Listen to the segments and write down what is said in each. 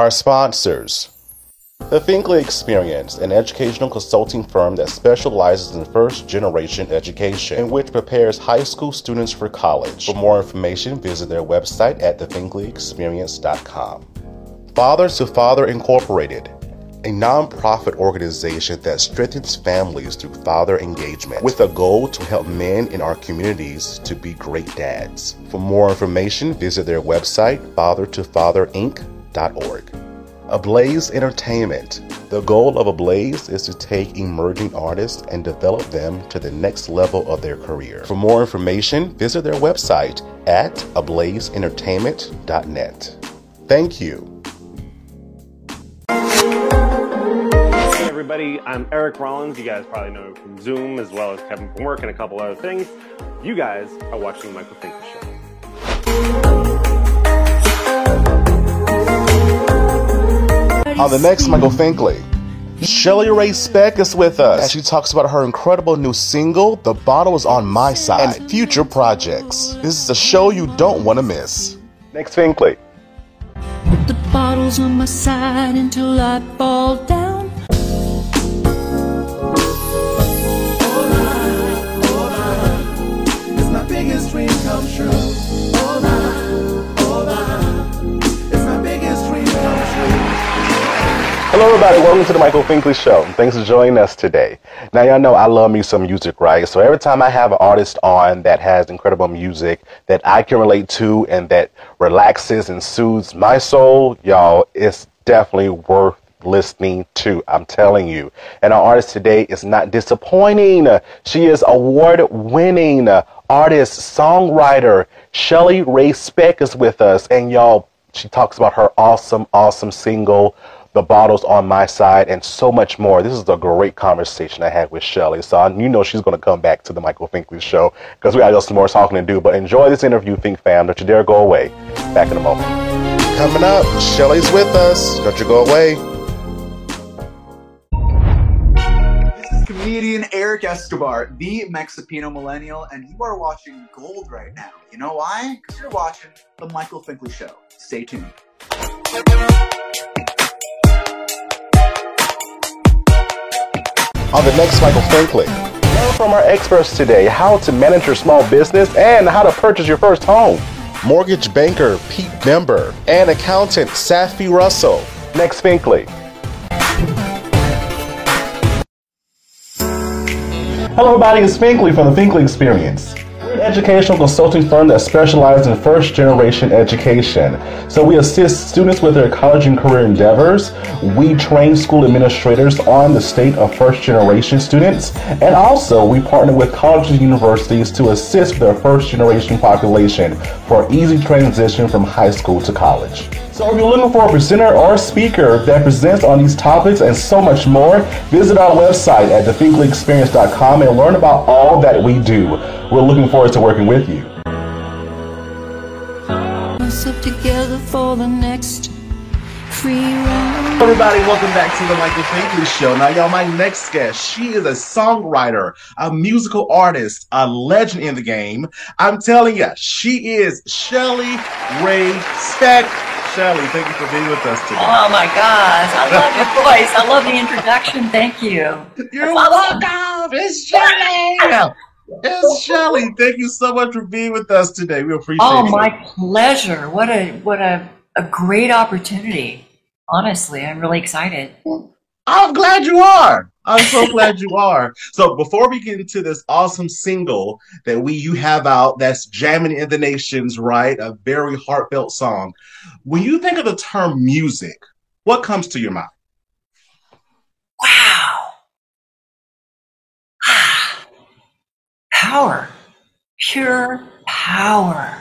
Our sponsors The Finkley Experience, an educational consulting firm that specializes in first generation education and which prepares high school students for college. For more information, visit their website at thefinkleyexperience.com. Fathers to Father Incorporated, a nonprofit organization that strengthens families through father engagement with a goal to help men in our communities to be great dads. For more information, visit their website, fathertofatherinc.org. Ablaze Entertainment. The goal of Ablaze is to take emerging artists and develop them to the next level of their career. For more information, visit their website at ablazeentertainment.net. Thank you. Hey everybody, I'm Eric Rollins. You guys probably know me from Zoom as well as Kevin from work and a couple other things. You guys are watching the Michael Finkley Show. On the next Michael Finkley, Shelly Ray Speck is with us as she talks about her incredible new single, The Bottle is on My Side, and future projects. This is a show you don't want to miss. Next Finkley. Put the bottles on my side until I fall down. Everybody. Welcome to the Michael Finkley Show. Thanks for joining us today. Now, y'all know I love me some music, right? So every time I have an artist on that has incredible music that I can relate to and that relaxes and soothes my soul, y'all, it's definitely worth listening to. I'm telling you. And our artist today is not disappointing. She is award-winning artist, songwriter. Shelly Ray Speck is with us, and y'all, she talks about her awesome, awesome single the bottles on my side, and so much more. This is a great conversation I had with Shelly. So you know she's going to come back to the Michael Finkley show because we got just some more talking to do. But enjoy this interview, Fink fam. Don't you dare go away. Back in a moment. Coming up, Shelly's with us. Don't you go away. This is comedian Eric Escobar, the Mexipino millennial, and you are watching Gold right now. You know why? Because you're watching The Michael Finkley Show. Stay tuned. On the next Michael Finkley. Learn from our experts today how to manage your small business and how to purchase your first home. Mortgage banker Pete Bember and accountant Safi Russell. Next Finkley. Hello, everybody. It's Finkley from the Finkley Experience. An educational consulting firm that specializes in first generation education. So we assist students with their college and career endeavors. We train school administrators on the state of first generation students. And also, we partner with colleges and universities to assist their first generation population for easy transition from high school to college. So if you're looking for a presenter or speaker that presents on these topics and so much more, visit our website at thefinkleyexperience.com and learn about all that we do. We're looking forward to working with you. Myself together for the next free ride. Everybody, welcome back to the Michael Finkley Show. Now, y'all, my next guest, she is a songwriter, a musical artist, a legend in the game. I'm telling you, she is Shelly Ray Speck. Shelly, thank you for being with us today. Oh my gosh, I love your voice. I love the introduction. Thank you. You're welcome. It's Shelly. It's Shelly. Thank you so much for being with us today. We appreciate it. Oh, my pleasure. What a what a, a great opportunity. Honestly, I'm really excited. I'm glad you are. I'm so glad you are. So before we get into this awesome single that we you have out that's jamming in the nations, right? A very heartfelt song. When you think of the term music, what comes to your mind? Wow. Ah. Power. Pure power.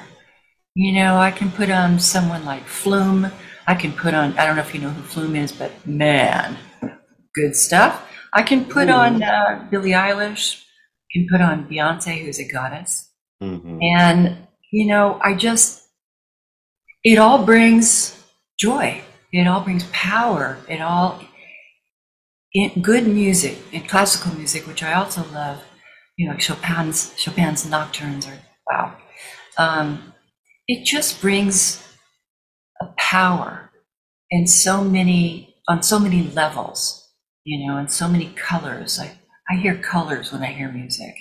You know, I can put on someone like Flume. I can put on, I don't know if you know who Flume is, but man, good stuff. I can put on uh, Billie Eilish. I can put on Beyonce, who's a goddess. Mhm. And, you know, I just, it all brings joy. It all brings power. It all, in good music, and classical music, which I also love, you know, Chopin's, Chopin's nocturnes are, wow. Um, it just brings a power in so many on so many levels, you know, and so many colors. I I hear colors when I hear music.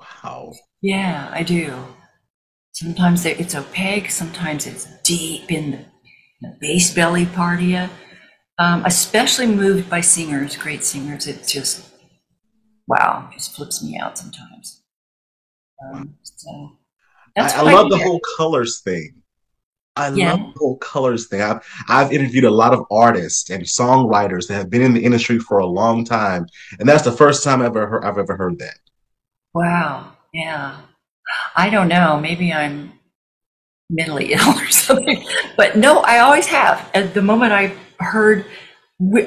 Wow. Yeah, I do. Sometimes it's opaque, sometimes it's deep in the, the bass belly part of you. Um, especially moved by singers, great singers. It just, wow, just flips me out sometimes. Um, so that's I, I love the whole colors thing. I Yeah. love the whole colors thing. I've I've interviewed a lot of artists and songwriters that have been in the industry for a long time, and that's the first time I've ever heard, I've ever heard that. Wow, yeah. I don't know. Maybe I'm mentally ill or something. But no, I always have. At the moment I heard,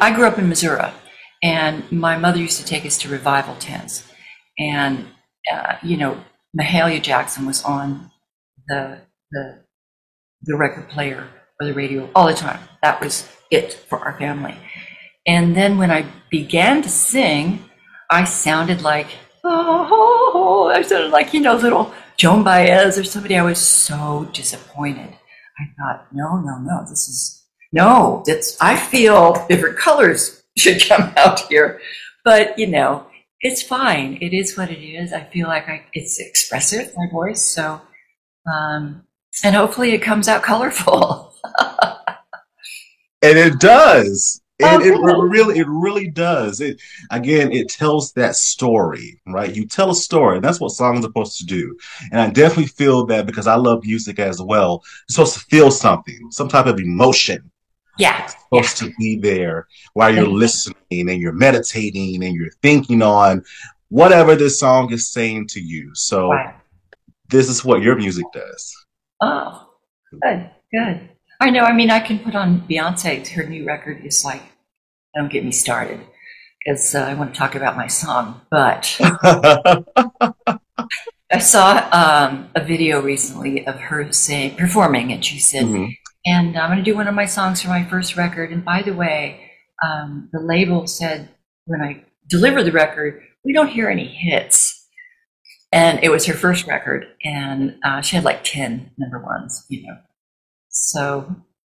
I grew up in Missouri, and my mother used to take us to revival tents. And, uh, you know, Mahalia Jackson was on the, the, the record player or the radio all the time. That was it for our family. And then when I began to sing, I sounded like, oh, I sounded like, you know, little Joan Baez or somebody. I was so disappointed. I thought, no, no, no, this is, no, that's, I feel different colors should come out here. But, you know, it's fine. It is what it is. I feel like I, it's expressive, my voice. So, um, and hopefully it comes out colorful. And it does. Oh, It, it really, it really does. It again, it tells that story, right? You tell a story, and that's what songs are supposed to do. And I definitely feel that because I love music as well. You're supposed to feel something, some type of emotion. yeah. It's supposed to be there while you're listening and you're meditating and you're thinking on whatever this song is saying to you. So this is what your music does. Oh, good, good. I know. I mean, I can put on Beyonce. Her new record is like, don't get me started, because uh, I want to talk about my song. But I saw um, a video recently of her saying performing, and she said, Mhm. "And I'm going to do one of my songs for my first record." And by the way, um, the label said when I deliver the record, we don't hear any hits. And it was her first record, and uh, she had like ten number ones, you know. So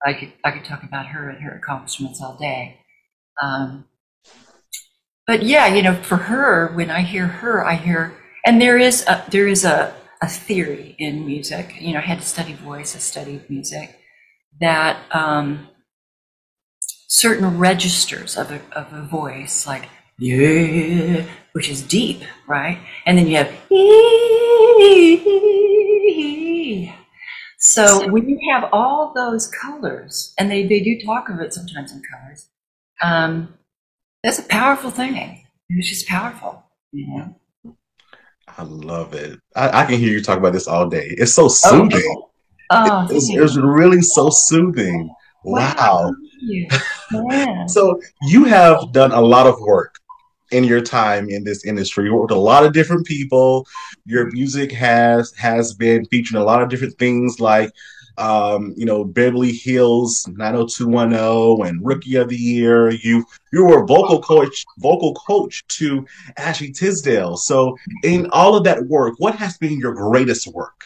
I could I could talk about her and her accomplishments all day. Um, but yeah, you know, for her, when I hear her, I hear, and there is a, there is a, a theory in music. You know, I had to study voice, I studied music, that um, certain registers of a, of a voice, like yeah, which is deep, right? And then you have so when you have all those colors, and they, they do talk of it sometimes in colors, um, that's a powerful thing. It's just powerful, you know. I love it. I, I can hear you talk about this all day. It's so soothing. Oh, It's, it's really so soothing. Wow. You. Yeah. So you have done a lot of work in your time in this industry. You worked with a lot of different people. Your music has has been featured a lot of different things like um, you know, Beverly Hills 90210 and Rookie of the Year. You you were vocal coach, vocal coach to Ashley Tisdale. So in all of that work, what has been your greatest work?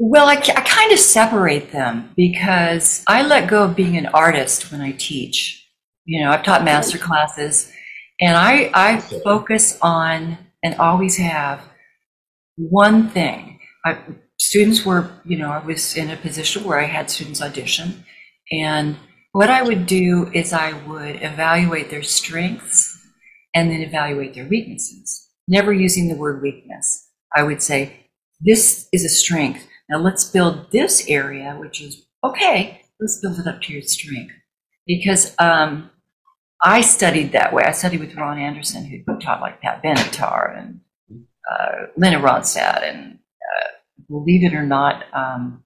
Well, I, I kind of separate them because I let go of being an artist when I teach. You know, I've taught master classes and I, I focus on and always have one thing. I, students were, you know, I was in a position where I had students audition and what I would do is I would evaluate their strengths and then evaluate their weaknesses, never using the word weakness. I would say, this is a strength. Now let's build this area, which is okay, let's build it up to your strength. Because um, I studied that way. I studied with Ron Anderson, who taught like Pat Benatar and uh, Linda Ronstadt, and uh, believe it or not, um,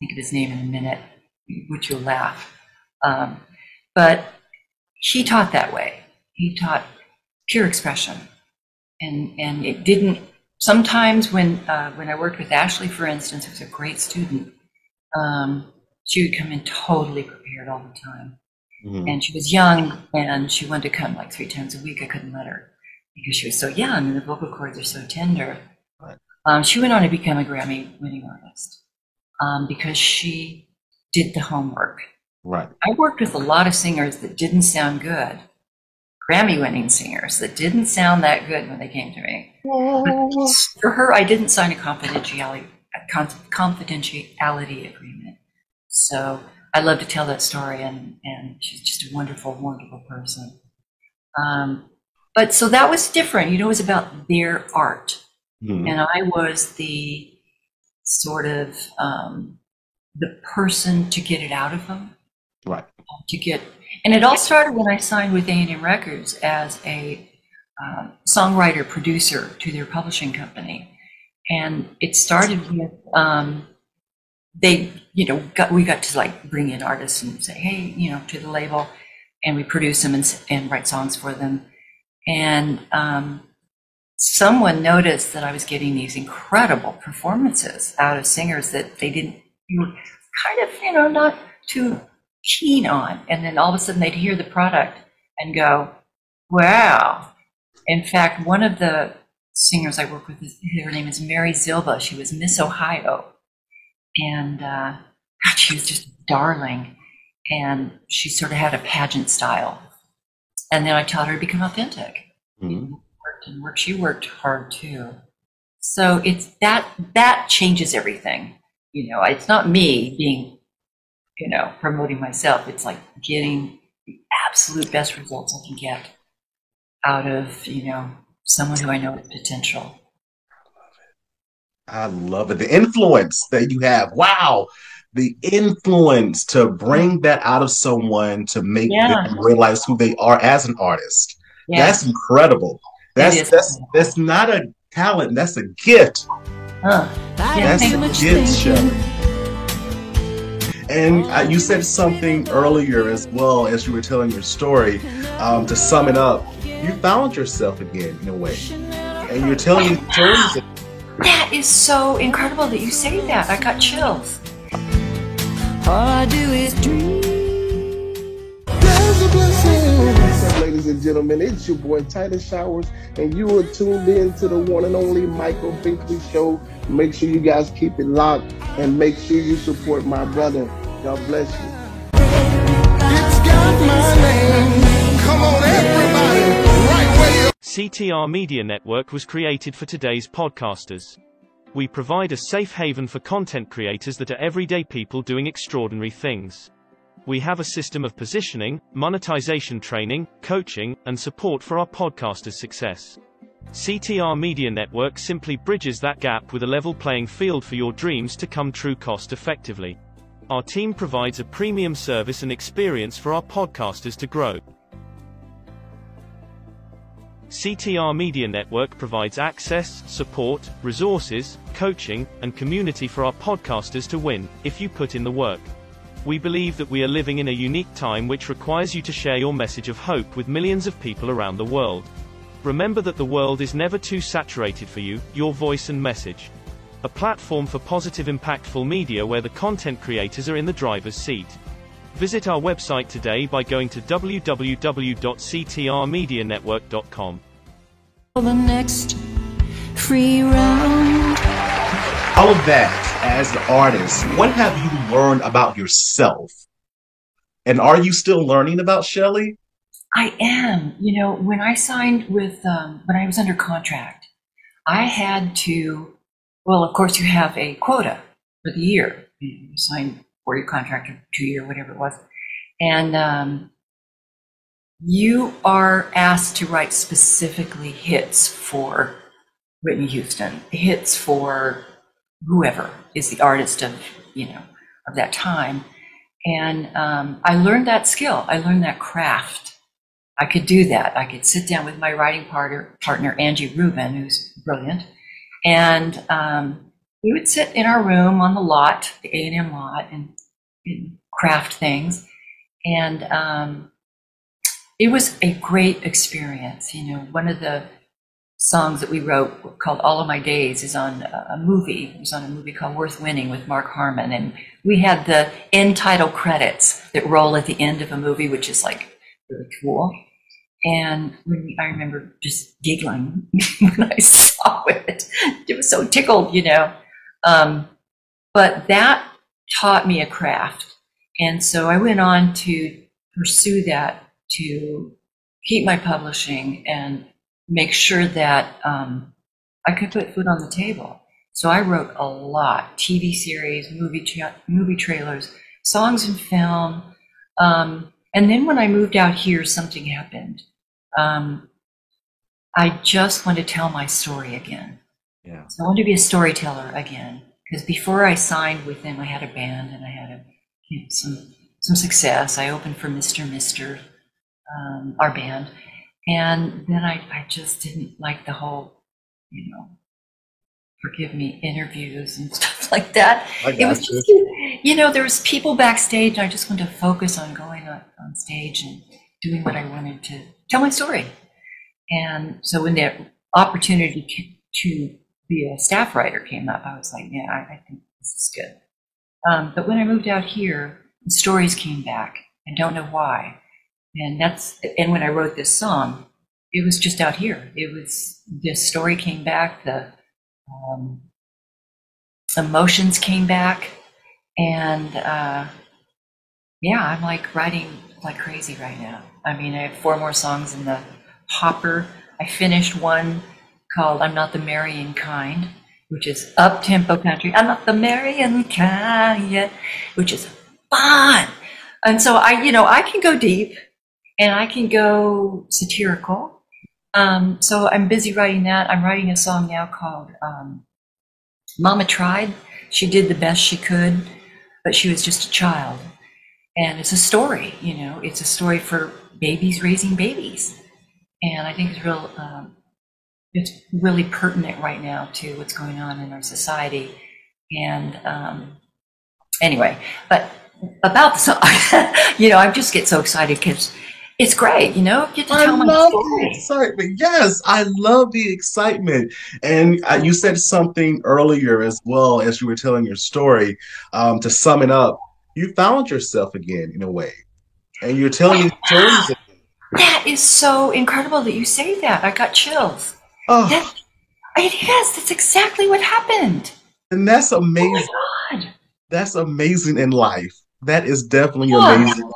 think of his name in a minute, which you'll laugh. Um, but he taught that way. He taught pure expression, and and it didn't. Sometimes when uh, when I worked with Ashley, for instance, who was a great student, um, she would come in totally prepared all the time, Mhm. and she was young, and she wanted to come like three times a week. I couldn't let her because she was so young, and the vocal cords are so tender. Right. Um, she went on to become a Grammy-winning artist um, because she did the homework. Right. I worked with a lot of singers that didn't sound good, Grammy winning singers that didn't sound that good when they came to me. For her, I didn't sign a confidentiality, a confidentiality agreement. So I love to tell that story, and, and she's just a wonderful, wonderful person. Um, but so that was different. You know, it was about their art. Mhm. And I was the sort of um, the person to get it out of them Right. to get and it all started when i signed with a&m records as a um, songwriter producer to their publishing company and it started with um, they you know got we got to like bring in artists and say hey you know to the label and we produce them and, and write songs for them and um, someone noticed that i was getting these incredible performances out of singers that they didn't were kind of you know not too keen on. And then all of a sudden they'd hear the product and go, wow. In fact, one of the singers I work with, her name is Mary Zilba. She was Miss Ohio. And uh, God, she was just darling. And she sort of had a pageant style. And then I taught her to become authentic. Mhm. Worked and worked. She worked hard too. So it's that that changes everything. You know, it's not me being you know, promoting myself. It's like getting the absolute best results I can get out of, you know, someone who I know has potential. I love it. The influence that you have. Wow. The influence to bring that out of someone to make Yeah. them realize who they are as an artist. Yeah. That's incredible. That's that's that's not a talent. That's a gift. Huh. I Yeah, don't That's a gift, thinking. And uh, you said something earlier as well as you were telling your story. Um, to sum it up, you found yourself again in a way, and you're telling these stories. That is so incredible that you say that. I got chills. All I do is dream. There's a blessing. What's up, ladies and gentlemen? It's your boy Titus Showers, and you are tuned in to the one and only Michael Finkley Show. Make sure you guys keep it locked, and make sure you support my brother. God bless you. CTR Media Network was created for today's podcasters. We provide a safe haven for content creators that are everyday people doing extraordinary things. We have a system of positioning, monetization training, coaching, and support for our podcasters' success. CTR Media Network simply bridges that gap with a level playing field for your dreams to come true cost effectively. Our team provides a premium service and experience for our podcasters to grow. CTR Media Network provides access, support, resources, coaching, and community for our podcasters to win, if you put in the work. We believe that we are living in a unique time which requires you to share your message of hope with millions of people around the world. Remember that the world is never too saturated for you, your voice and message. A platform for positive impactful media where the content creators are in the driver's seat. Visit our website today by going to www.ctrmedianetwork.com. For the next free round. All of that as an artist, what have you learned about yourself? And are you still learning about Shelley? I am. You know, when I signed with, um, when I was under contract, I had to, well, of course, you have a quota for the year. You you sign for your contract or two year, whatever it was. And um, you are asked to write specifically hits for Whitney Houston, hits for whoever is the artist of, you know, of that time. And um, I learned that skill. I learned that craft. I could do that. I could sit down with my writing partner, partner Angie Rubin, who's brilliant, and um, we would sit in our room on the lot, the A and M lot, and, craft things. And um, it was a great experience. You know, one of the songs that we wrote called "All of My Days" is on a movie. It was on a movie called "Worth Winning" with Mark Harmon, and we had the end title credits that roll at the end of a movie, which is like really cool. And I remember just giggling when I saw it. It was so tickled, you know. Um, but that taught me a craft. And so I went on to pursue that to keep my publishing and make sure that um, I could put food on the table. So I wrote a lot: TV series, movie tra- movie trailers, songs and film. Um, and then when I moved out here, something happened. Um, I just want to tell my story again. Yeah. So I wanted to be a storyteller again. Because before I signed with them, I had a band and I had a, you know, some some success. I opened for Mr. Mister, um, our band, and then I, I just didn't like the whole, you know, forgive me, interviews and stuff like that. It was you. just, you know, there was people backstage, and I just wanted to focus on going on, on stage and doing what I wanted to tell my story. And so when that opportunity to be a staff writer came up, I was like, yeah, I, I think this is good. Um, but when I moved out here, the stories came back. I don't know why. And that's and when I wrote this song, it was just out here. It was this story came back, the um, emotions came back, and uh, yeah, I'm like writing like crazy right now. I mean, I have four more songs in the hopper. I finished one called "I'm Not the Marrying Kind," which is up tempo country. I'm not the marrying kind yet, which is fun. And so I, you know, I can go deep and I can go satirical. Um, so I'm busy writing that. I'm writing a song now called um, Mama Tried. She did the best she could, but she was just a child. And it's a story, you know, it's a story for babies raising babies. And I think it's real, um, it's really pertinent right now to what's going on in our society. And um, anyway, but about the song, you know, I just get so excited because it's great, you know, get to I tell my love the excitement. Yes, I love the excitement. And uh, you said something earlier as well as you were telling your story. Um, to sum it up, you found yourself again in a way, and you're telling stories. again. That is so incredible that you say that. I got chills. Oh, That, it is. That's exactly what happened. and that's Oh amazing. my God. That's amazing in life. That is definitely Yeah. amazing.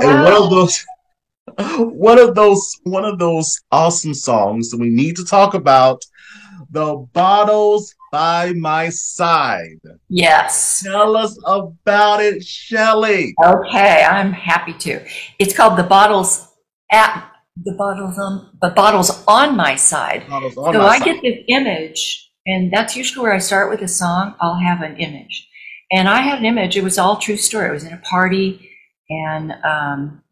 And one of those, one of those, one of those awesome songs that we need to talk about, "The Bottles by My Side." Yes. Tell us about it, Shelly. Okay, I'm happy to. It's called the bottles at the bottles on the bottles on my side. Bottles on so my I side. get this image, and that's usually where I start with a song. I'll have an image, and I had an image. It was all true story. It was in a party, and um,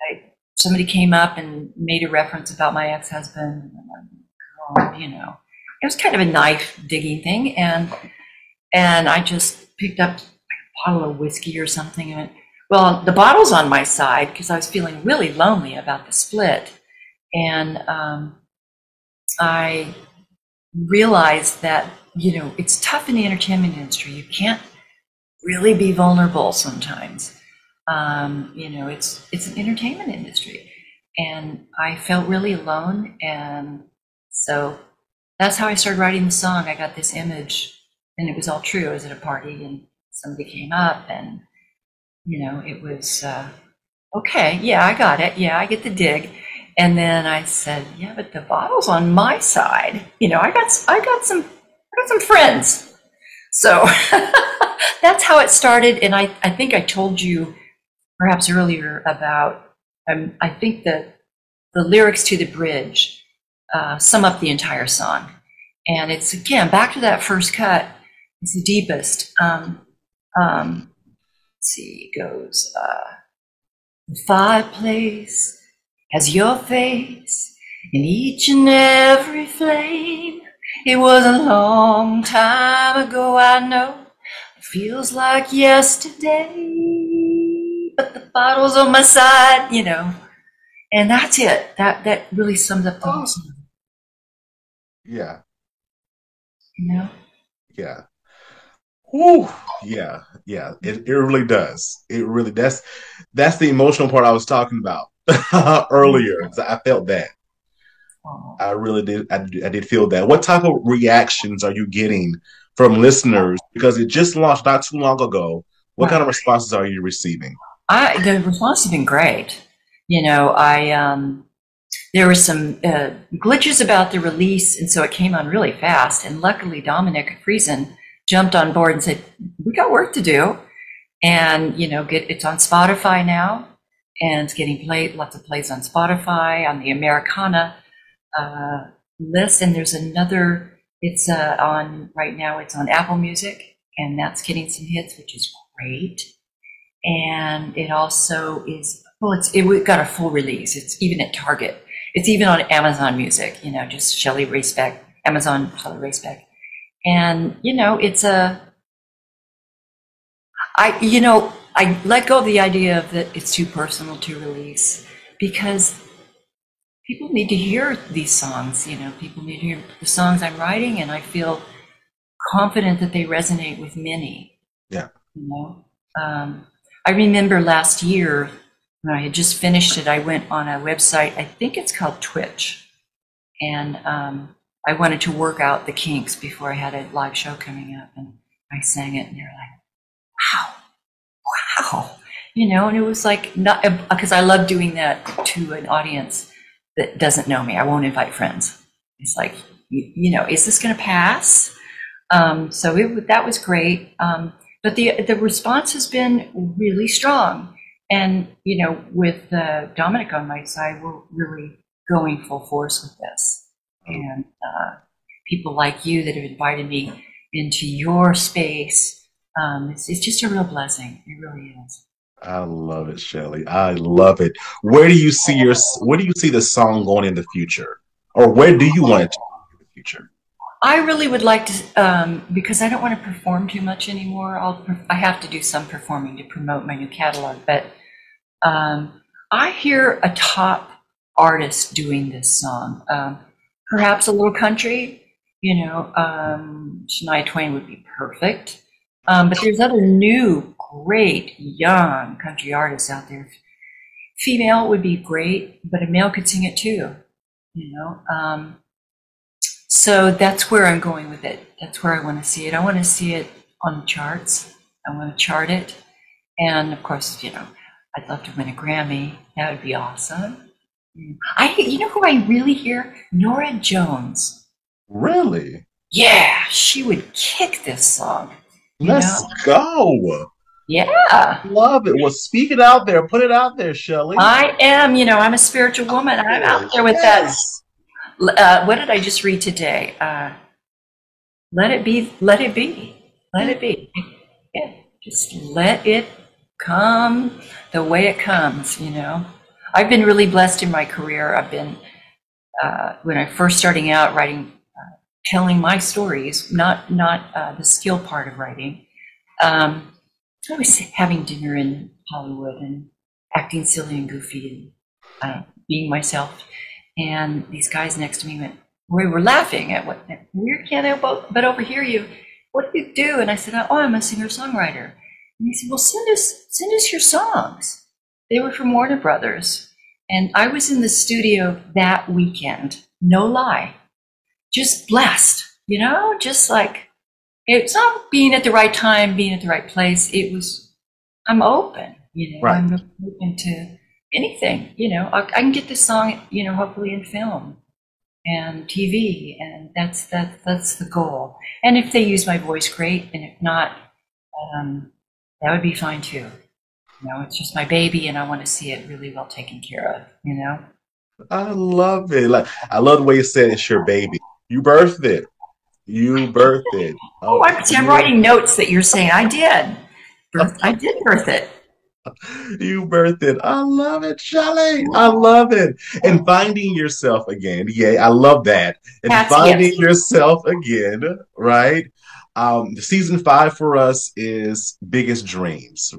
I, somebody came up and made a reference about my ex-husband. And I'm like, "Oh," you know, it was kind of a knife digging thing, and and I just picked up a bottle of whiskey or something, and went, well, the bottle's on my side because I was feeling really lonely about the split, and um, I realized that you know it's tough in the entertainment industry. You can't really be vulnerable sometimes. Um, you know, it's it's an entertainment industry, and I felt really alone, and so that's how I started writing the song. I got this image, and it was all true. I was at a party, and somebody came up, and you know, it was uh, okay. Yeah, I got it. Yeah, I get the dig. And then I said, yeah, but the bottle's on my side. You know, I got I got some I got some friends. So that's how it started. And I, I think I told you perhaps earlier about um, I think the the lyrics to the bridge uh, sum up the entire song. And it's again back to that first cut. It's the deepest. Um, um, see, goes. Uh, the fireplace has your face in each and every flame. It was a long time ago, I know. It feels like yesterday, but the bottle's on my side, you know. And that's it. That that really sums up the whole song, Yeah, you know. yeah. Whew. Yeah, yeah. It, it really does. It really that's that's the emotional part I was talking about earlier. I felt that. I really did. I, did- I did feel that. What type of reactions are you getting from listeners? Because it just launched not too long ago What kind of responses are you receiving? I the response has been great. You know, I um, there were some uh, glitches about the release, and so it came on really fast. And luckily, Dominic Friesen jumped on board and said, "We got work to do," and you know, get it's on Spotify now, and it's getting played lots of plays on Spotify on the Americana uh, list, and there's another. It's uh, on right now. It's on Apple Music, and that's getting some hits, which is great. And it also is well, it's it we got a full release. It's even at Target. It's even on Amazon Music. You know, just Shelley Ray Speck, Amazon Shelley Ray Speck, and you know, it's a. I you know I let go of the idea of that it's too personal to release because people need to hear these songs. You know, people need to hear the songs I'm writing, and I feel confident that they resonate with many. Yeah. You know, um, I remember last year when I had just finished it, I went on a website. I think it's called Twitch, and um, I wanted to work out the kinks before I had a live show coming up, and I sang it, and they're like, "Wow, wow," you know, and it was like not because I love doing that to an audience that doesn't know me. I won't invite friends. It's like, you, you know, is this going to pass? Um, so it, that was great. Um, but the the response has been really strong. And you know, with uh, Dominic on my side, we're really going full force with this. And uh, people like you that have invited me into your space, um, it's, it's just a real blessing. It really is. I love it, Shelley. I love it. Where do you see your where do you see the song going in the future? Or where do you want it to go in the future? I really would like to, um, because I don't want to perform too much anymore. I'll, I have to do some performing to promote my new catalog, but um, I hear a top artist doing this song. Um, perhaps a little country, you know, um, Shania Twain would be perfect. Um, but there's other new, great, young country artists out there. Female would be great, but a male could sing it too, you know. Um, so that's where I'm going with it. That's where I want to see it. I want to see it on the charts. I want to chart it. And of course, you know, I'd love to win a Grammy. That would be awesome. I, you know who I really hear? Norah Jones. Really? Yeah, she would kick this song. Let's know? go. Yeah, Love it. Well, speak it out there. Put it out there, Shelley. I am. You know, I'm a spiritual woman. I'm out there with Yes. that. Uh, what did I just read today? Uh, let it be. Let it be. Let it be. Yeah, just let it come the way it comes. You know, I've been really blessed in my career. I've been uh, when I first starting out writing, uh, telling my stories, not not uh, the skill part of writing. Um, I was having dinner in Hollywood and acting silly and goofy and uh, being myself. And these guys next to me went, we were laughing at what we can't help but- but overhear you. What do you do? And I said, oh, I'm a singer songwriter. And he said, well, send us send us your songs. They were from Warner Brothers, and I was in the studio that weekend. No lie, just blessed. You know, just like it's not being at the right time, being at the right place. It was, I'm open, you know, Right. I'm open to anything, you know, I, I can get this song, you know, hopefully in film and TV. And that's, that, that's the goal. And if they use my voice, great. And if not, um, that would be fine too. You know, it's just my baby and I want to see it really well taken care of, you know? I love it. Like I love the way you said it's your baby. You birthed it. You birthed it. Oh, I'm, see, I'm writing notes that you're saying I did. Birth, I did birth it. You birthed it. I love it, Shelley. I love it. And finding yourself again. Yeah, I love that. And That's- finding yes. yourself again, right? Um, season five for us is biggest dreams.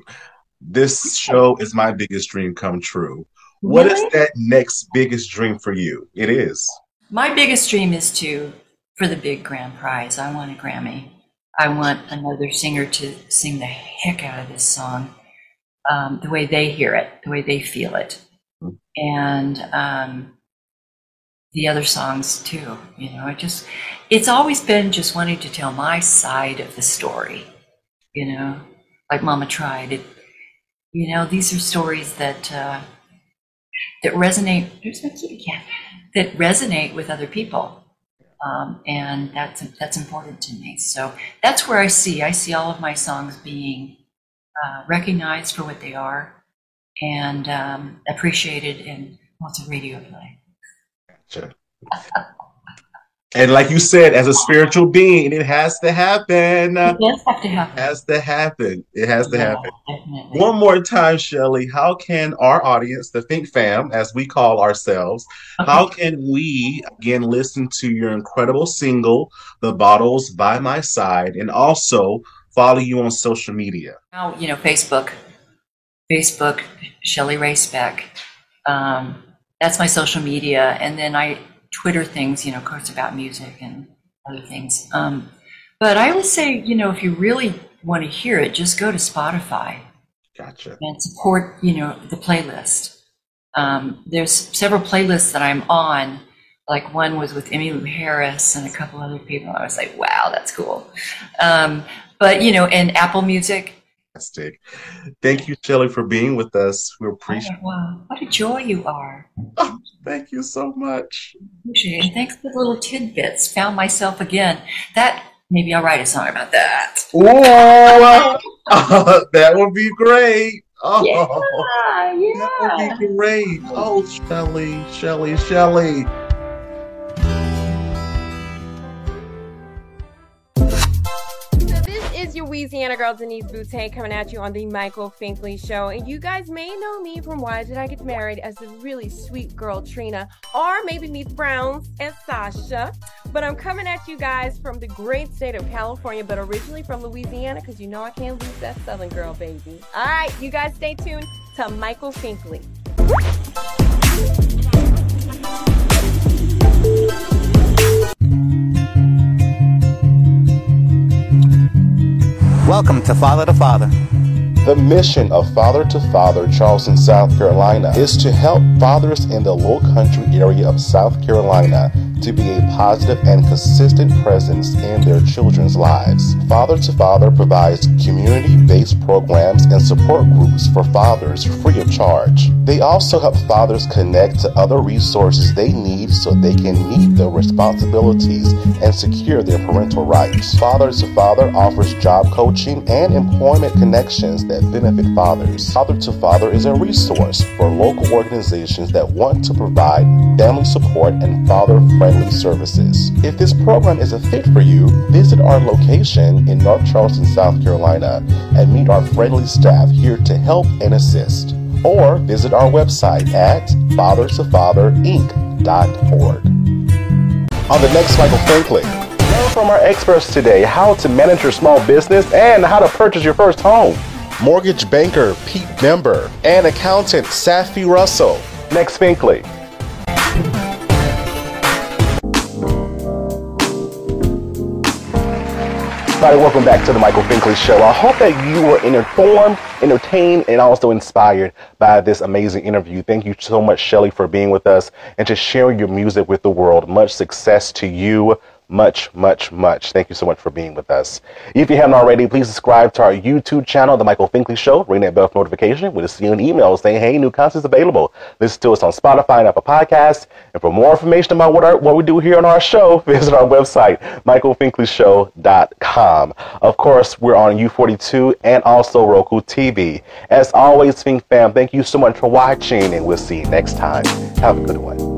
This show is my biggest dream come true. What is Really? that next biggest dream for you? It is. My biggest dream is to, for the big grand prize, I want a Grammy. I want another singer to sing the heck out of this song, um, the way they hear it, the way they feel it, and um, the other songs too. You know, I just, it's always been just wanting to tell my side of the story. You know, like Mama tried. It, you know, these are stories that uh, that resonate. There's my kitty cat that resonate with other people, um, and that's that's important to me. So that's where I see I see all of my songs being uh, recognized for what they are and um, appreciated in lots of radio play. Gotcha. And like you said, as a spiritual being, it has to happen. It does have to happen. It has to happen. It has to Yeah, happen. definitely. One more time, Shelly, how can our audience, the Fink Fam, as we call ourselves, how can we again listen to your incredible single, The Bottles by My Side, and also follow you on social media? Now, you know, Facebook, Facebook, Shelly Ray Speck. Um, that's my social media. And then I Twitter things, you know, of course, about music and other things. Um, but I would say, you know, if you really want to hear it, just go to Spotify Gotcha. and support, you know, the playlist. Um, there's several playlists that I'm on. Like one was with Emmylou Harris and a couple other people. I was like, wow, that's cool. Um, but you know, and Apple Music. Fantastic. Thank you, Shelly, for being with us. We appreciate Oh, wow, what a joy you are. Oh, thank you so much. Appreciate it. Thanks for the little tidbits. Found myself again. That maybe I'll write a song about that. Ooh, that would be great. Oh, Yeah, yeah. that would be great. Oh, Shelly, Shelly, Shelly. Louisiana girl Denise Boutte coming at you on the Michael Finkley Show, and you guys may know me from Why Did I Get Married as the really sweet girl Trina, or maybe the Browns as Sasha. But I'm coming at you guys from the great state of California, but originally from Louisiana, because you know I can't lose that Southern girl, baby. All right, you guys stay tuned to Michael Finkley. Welcome to Father to Father. The mission of Father to Father Charleston, South Carolina is to help fathers in the low country area of South Carolina to be a positive and consistent presence in their children's lives. Father to Father provides community based programs and support groups for fathers free of charge. They also help fathers connect to other resources they need so they can meet their responsibilities and secure their parental rights. Father to Father offers job coaching and employment connections that benefit fathers. Father to Father is a resource for local organizations that want to provide family support and father friendly services. If this program is a fit for you, visit our location in North Charleston, South Carolina, and meet our friendly staff here to help and assist. Or visit our website at fathertofatherinc.org. On the next Michael Finkley, learn from our experts today how to manage your small business and how to purchase your first home. Mortgage banker Pete Member and accountant Safi Russell. Next Finkley. Everybody, welcome back to the Michael Finkley Show. I hope that you were informed, entertained, and also inspired by this amazing interview. Thank you so much, Shelly, for being with us and just sharing your music with the world. Much success to you. Much, much, much. Thank you so much for being with us. If you haven't already, please subscribe to our YouTube channel, The Michael Finkley Show. Ring that bell for notification. We'll see you an email saying, hey, new content's available. Listen to us on Spotify and Apple Podcasts. And for more information about what, our, what we do here on our show, visit our website, michaelfinkleyshow.com. Of course, we're on U42 and also Roku TV. As always, Fink fam, thank you so much for watching, and we'll see you next time. Have a good one.